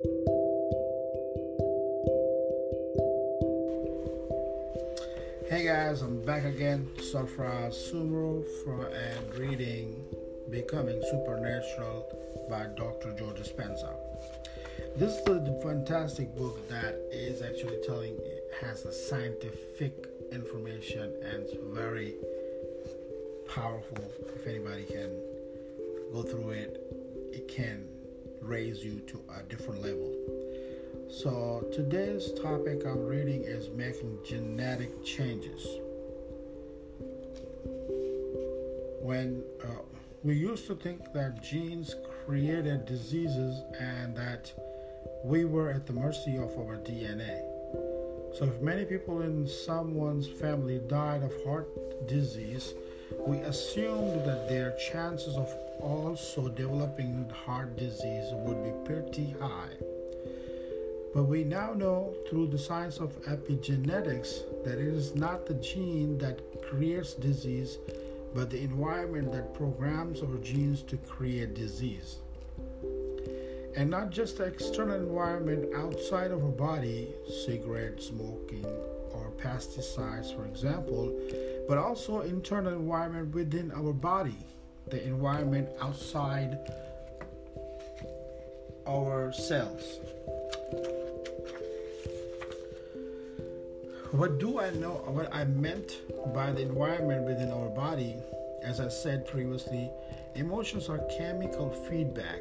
Hey guys, I'm back again. Safra Sumro for and reading Becoming Supernatural by Dr. Joe Dispenza. This is a fantastic book that is actually telling it has a scientific information and it's very powerful. If anybody can go through it, it can raise you to a different level. So today's topic I'm reading is making genetic changes. When uh, we used to think that genes created diseases and that we were at the mercy of our DNA. So if many people in someone's family died of heart disease, we assumed that their chances of also developing heart disease would be pretty high. But we now know through the science of epigenetics that it is not the gene that creates disease, but the environment that programs our genes to create disease. And not just the external environment outside of our body, cigarette smoking or pesticides, for example, but also internal environment within our body, the environment outside our cells. What do I know? What I meant by the environment within our body, as I said previously, emotions are chemical feedback,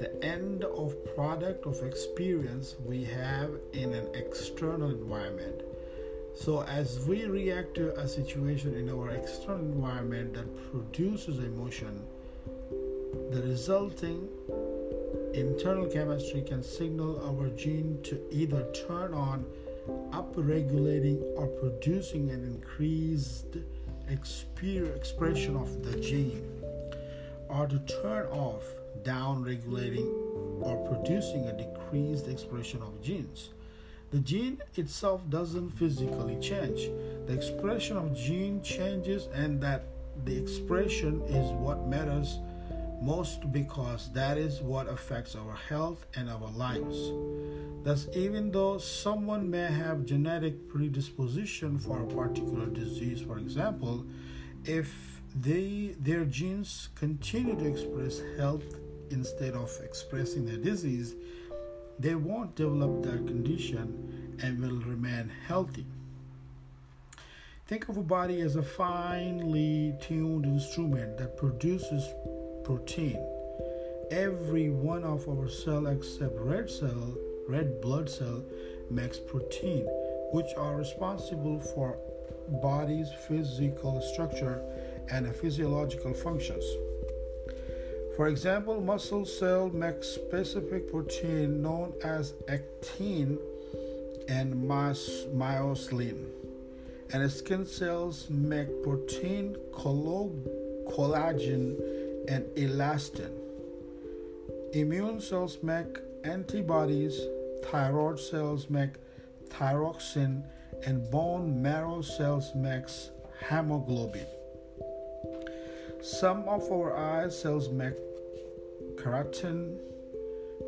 the end of product of experience we have in an external environment. So, as we react to a situation in our external environment that produces emotion, the resulting internal chemistry can signal our gene to either turn on upregulating or producing an increased expression of the gene, or to turn off, down regulating, or producing a decreased expression of genes. The gene itself doesn't physically change. The expression of gene changes, and that the expression is what matters most because that is what affects our health and our lives. Thus, even though someone may have genetic predisposition for a particular disease, for example, if they their genes continue to express health instead of expressing their disease, they won't develop their condition and will remain healthy. Think of a body as a finely tuned instrument that produces protein. Every one of our cell except red cell, red blood cell makes protein, which are responsible for body's physical structure and physiological functions. For example, muscle cell makes specific protein known as actin and myosin, and skin cells make protein collagen and elastin. Immune cells make antibodies, thyroid cells make thyroxine, and bone marrow cells makes hemoglobin. Some of our eye cells make keratin,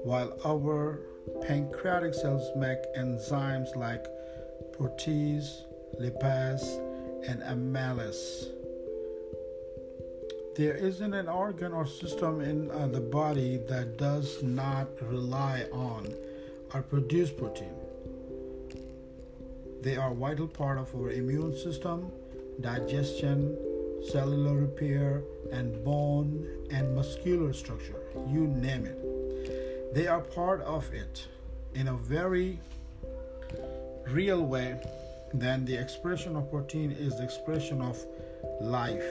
while our pancreatic cells make enzymes like protease, lipase, and amylase there isn't an organ or system in uh, the body that does not rely on or produce protein. They are vital part of our immune system, digestion, cellular repair, and bone and muscular structure. You name it. They are part of it in a very real way. Then the expression of protein is the expression of life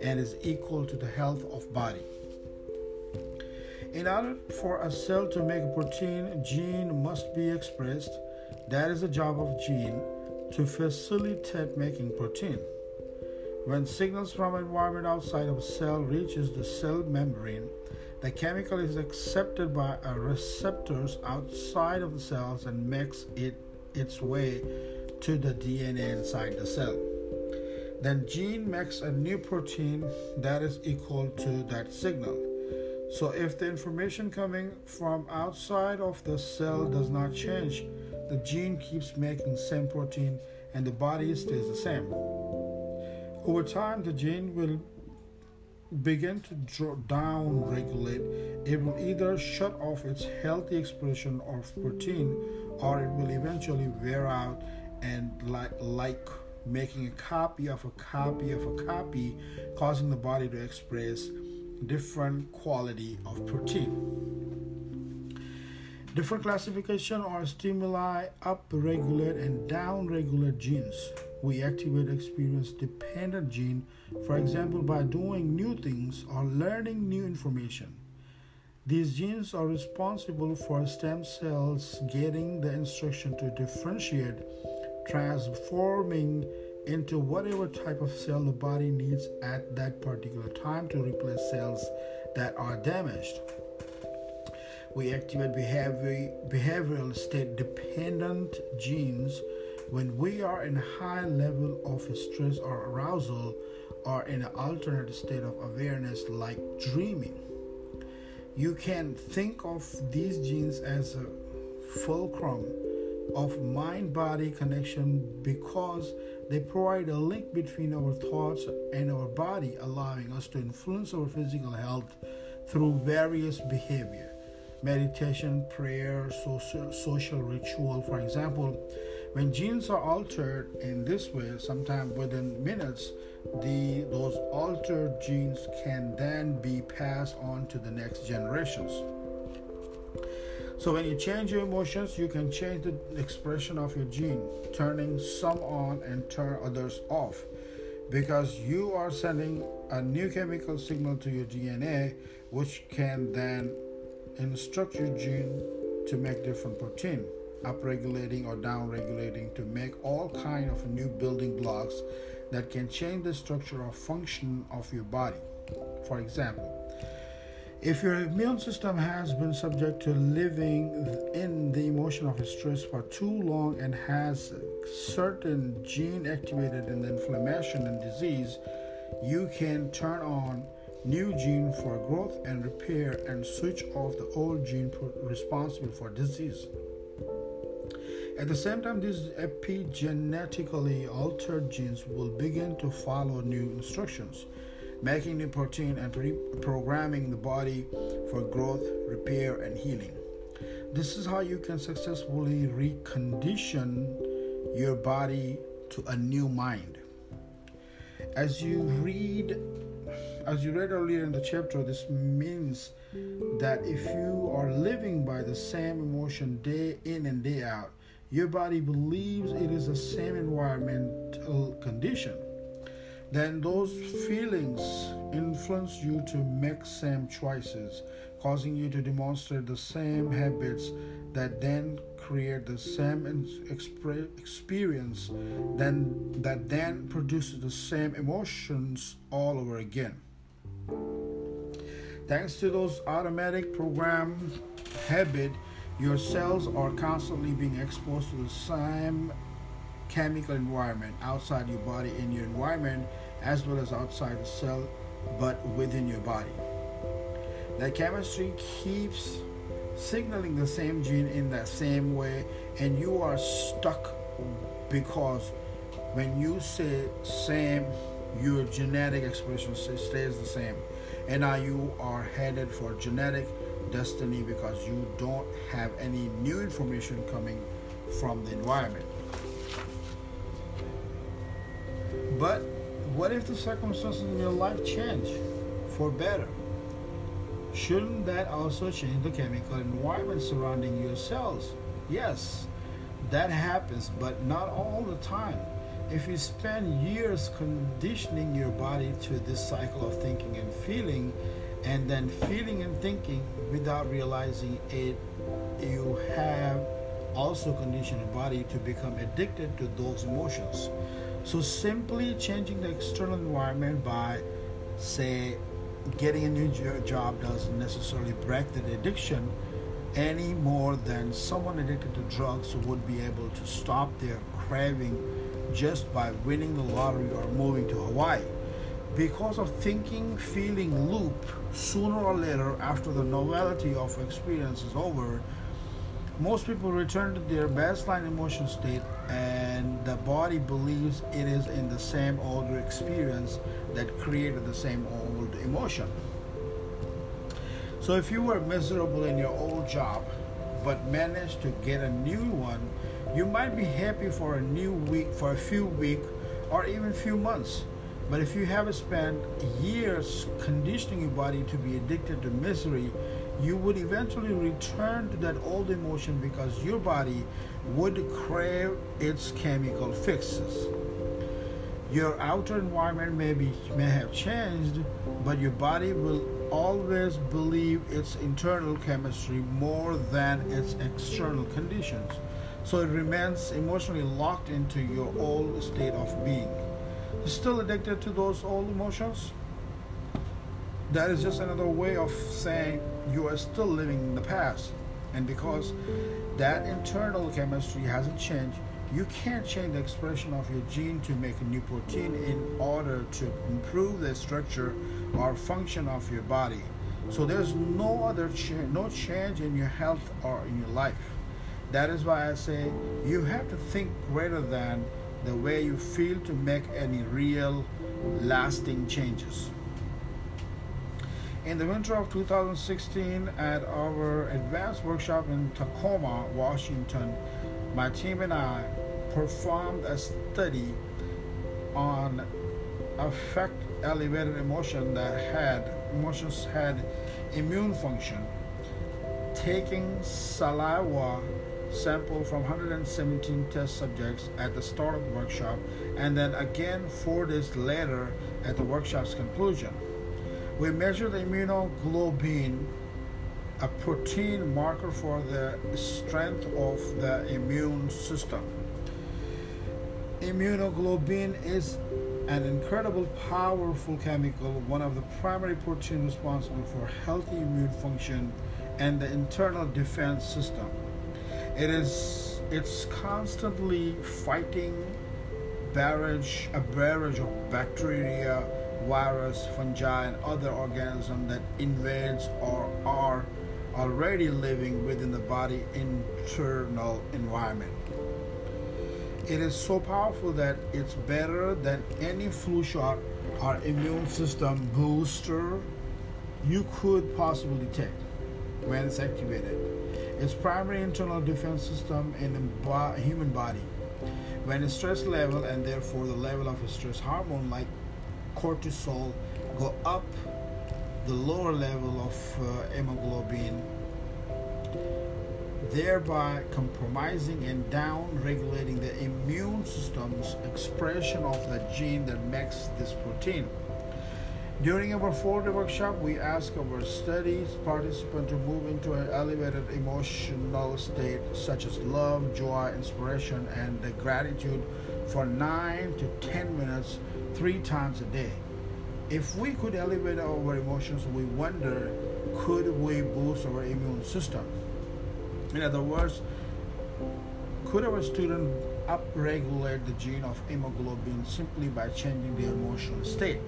and is equal to the health of body. In order for a cell to make a protein, gene must be expressed. That is the job of gene to facilitate making protein. When signals from environment outside of cell reaches the cell membrane, the chemical is accepted by receptors outside of the cells and makes it its way to the DNA inside the cell. Then gene makes a new protein that is equal to that signal. So, if the information coming from outside of the cell does not change, the gene keeps making same protein and the body stays the same. Over time, the gene will begin to down regulate. It will either shut off its healthy expression of protein or it will eventually wear out and like like making a copy of a copy of a copy, causing the body to express different quality of protein. Different classification or stimuli up-regulate and down-regulate genes. We activate experience-dependent gene, for example, by doing new things or learning new information. These genes are responsible for stem cells getting the instruction to differentiate, transforming into whatever type of cell the body needs at that particular time to replace cells that are damaged. We activate behavior, behavioral state dependent genes when we are in a high level of stress or arousal or in an alternate state of awareness like dreaming. You can think of these genes as a fulcrum of mind body connection because they provide a link between our thoughts and our body, allowing us to influence our physical health through various behavior meditation, prayer, social, social ritual. For example, when genes are altered in this way, sometime within minutes, the those altered genes can then be passed on to the next generations. So when you change your emotions, you can change the expression of your gene, turning some on and turn others off. Because you are sending a new chemical signal to your DNA, which can then instruct your gene to make different protein upregulating or downregulating to make all kind of new building blocks that can change the structure or function of your body. For example, if your immune system has been subject to living in the emotion of stress for too long and has certain gene activated in the inflammation and disease, you can turn on new gene for growth and repair and switch off the old gene responsible for disease. At the same time, these epigenetically altered genes will begin to follow new instructions, making new protein and programming the body for growth, repair, and healing. This is how you can successfully recondition your body to a new mind. As you read as you read earlier in the chapter, this means that if you are living by the same emotion day in and day out, your body believes it is the same environmental condition, then those feelings influence you to make same choices, causing you to demonstrate the same habits that then create the same experience then that then produces the same emotions all over again. Thanks to those automatic program habit your cells are constantly being exposed to the same chemical environment outside your body in your environment as well as outside the cell but within your body. That chemistry keeps signaling the same gene in that same way and you are stuck because when you say same your genetic expression stays the same and now you are headed for genetic destiny because you don't have any new information coming from the environment. But what if the circumstances in your life change for better? Shouldn't that also change the chemical environment surrounding your cells? Yes, that happens, but not all the time. If you spend years conditioning your body to this cycle of thinking and feeling, and then feeling and thinking without realizing it, you have also conditioned your body to become addicted to those emotions. So simply changing the external environment by, say, getting a new job doesn't necessarily break the addiction any more than someone addicted to drugs would be able to stop their craving just by winning the lottery or moving to Hawaii. because of thinking feeling loop sooner or later after the novelty of experience is over most people return to their baseline emotion state and the body believes it is in the same old experience that created the same old emotion so if you were miserable in your old job but managed to get a new one you might be happy for a new week for a few weeks or even few months but if you have spent years conditioning your body to be addicted to misery, you would eventually return to that old emotion because your body would crave its chemical fixes. Your outer environment may, be, may have changed, but your body will always believe its internal chemistry more than its external conditions. So it remains emotionally locked into your old state of being still addicted to those old emotions, that is just another way of saying you are still living in the past. And because that internal chemistry hasn't changed, you can't change the expression of your gene to make a new protein in order to improve the structure or function of your body. So there's no other change, no change in your health or in your life. That is why I say you have to think greater than the way you feel to make any real lasting changes. In the winter of 2016, at our advanced workshop in Tacoma, Washington, my team and I performed a study on affect elevated emotion that had emotions had immune function taking saliva sample from 117 test subjects at the start of the workshop and then again four days later at the workshop's conclusion. We measured the immunoglobulin, a protein marker for the strength of the immune system. Immunoglobulin is an incredible powerful chemical, one of the primary proteins responsible for healthy immune function and the internal defense system. It is it's constantly fighting barrage a barrage of bacteria, virus, fungi, and other organisms that invades or are already living within the body internal environment. It is so powerful that it's better than any flu shot or immune system booster you could possibly take when it's activated its primary internal defense system in the human body. When stress level and therefore the level of stress hormone like cortisol go up, the lower level of uh, hemoglobin, thereby compromising and down regulating the immune system's expression of the gene that makes this protein. During our four-day workshop, we asked our studies participants to move into an elevated emotional state such as love, joy, inspiration, and gratitude for 9 to 10 minutes three times a day. If we could elevate our emotions, we wonder could we boost our immune system? In other words, could our student upregulate the gene of hemoglobin simply by changing their emotional state?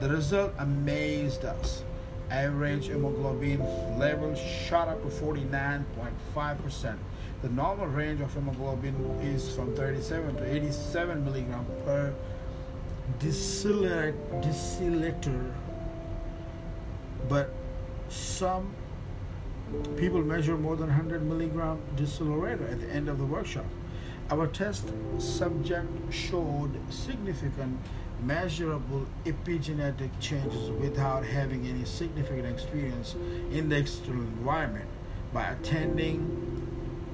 The result amazed us. Average hemoglobin level shot up to 49.5%. The normal range of hemoglobin is from 37 to 87 milligram per deciliter. But some people measure more than 100 milligram deciliter at the end of the workshop. Our test subject showed significant measurable epigenetic changes without having any significant experience in the external environment. By attending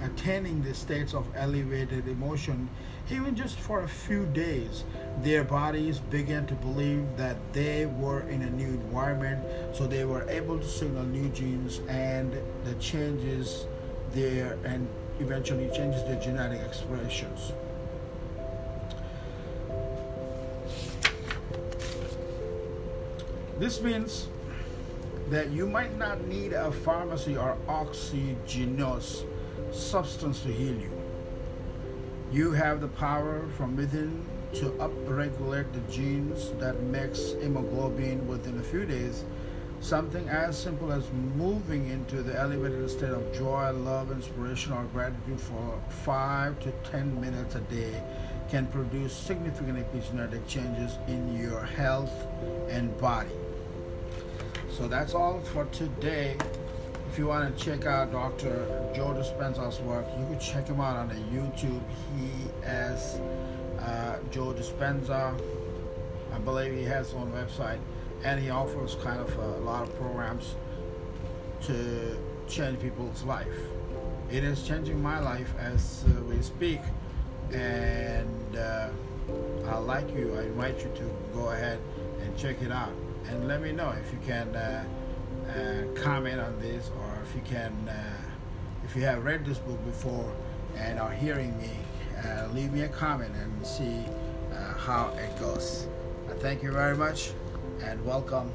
attaining the states of elevated emotion even just for a few days their bodies began to believe that they were in a new environment so they were able to signal new genes and the changes there and eventually changes their genetic expressions This means that you might not need a pharmacy or exogenous substance to heal you. You have the power from within to upregulate the genes that makes hemoglobin within a few days something as simple as moving into the elevated state of joy love inspiration or gratitude for 5 to 10 minutes a day can produce significant epigenetic changes in your health and body so that's all for today if you want to check out Dr. Joe Dispenza's work, you can check him out on the YouTube. He is uh, Joe Dispenza. I believe he has his own website, and he offers kind of a lot of programs to change people's life. It is changing my life as uh, we speak, and uh, I like you. I invite you to go ahead and check it out, and let me know if you can uh, uh, comment on this or if you can uh, if you have read this book before and are hearing me uh, leave me a comment and see uh, how it goes. Thank you very much and welcome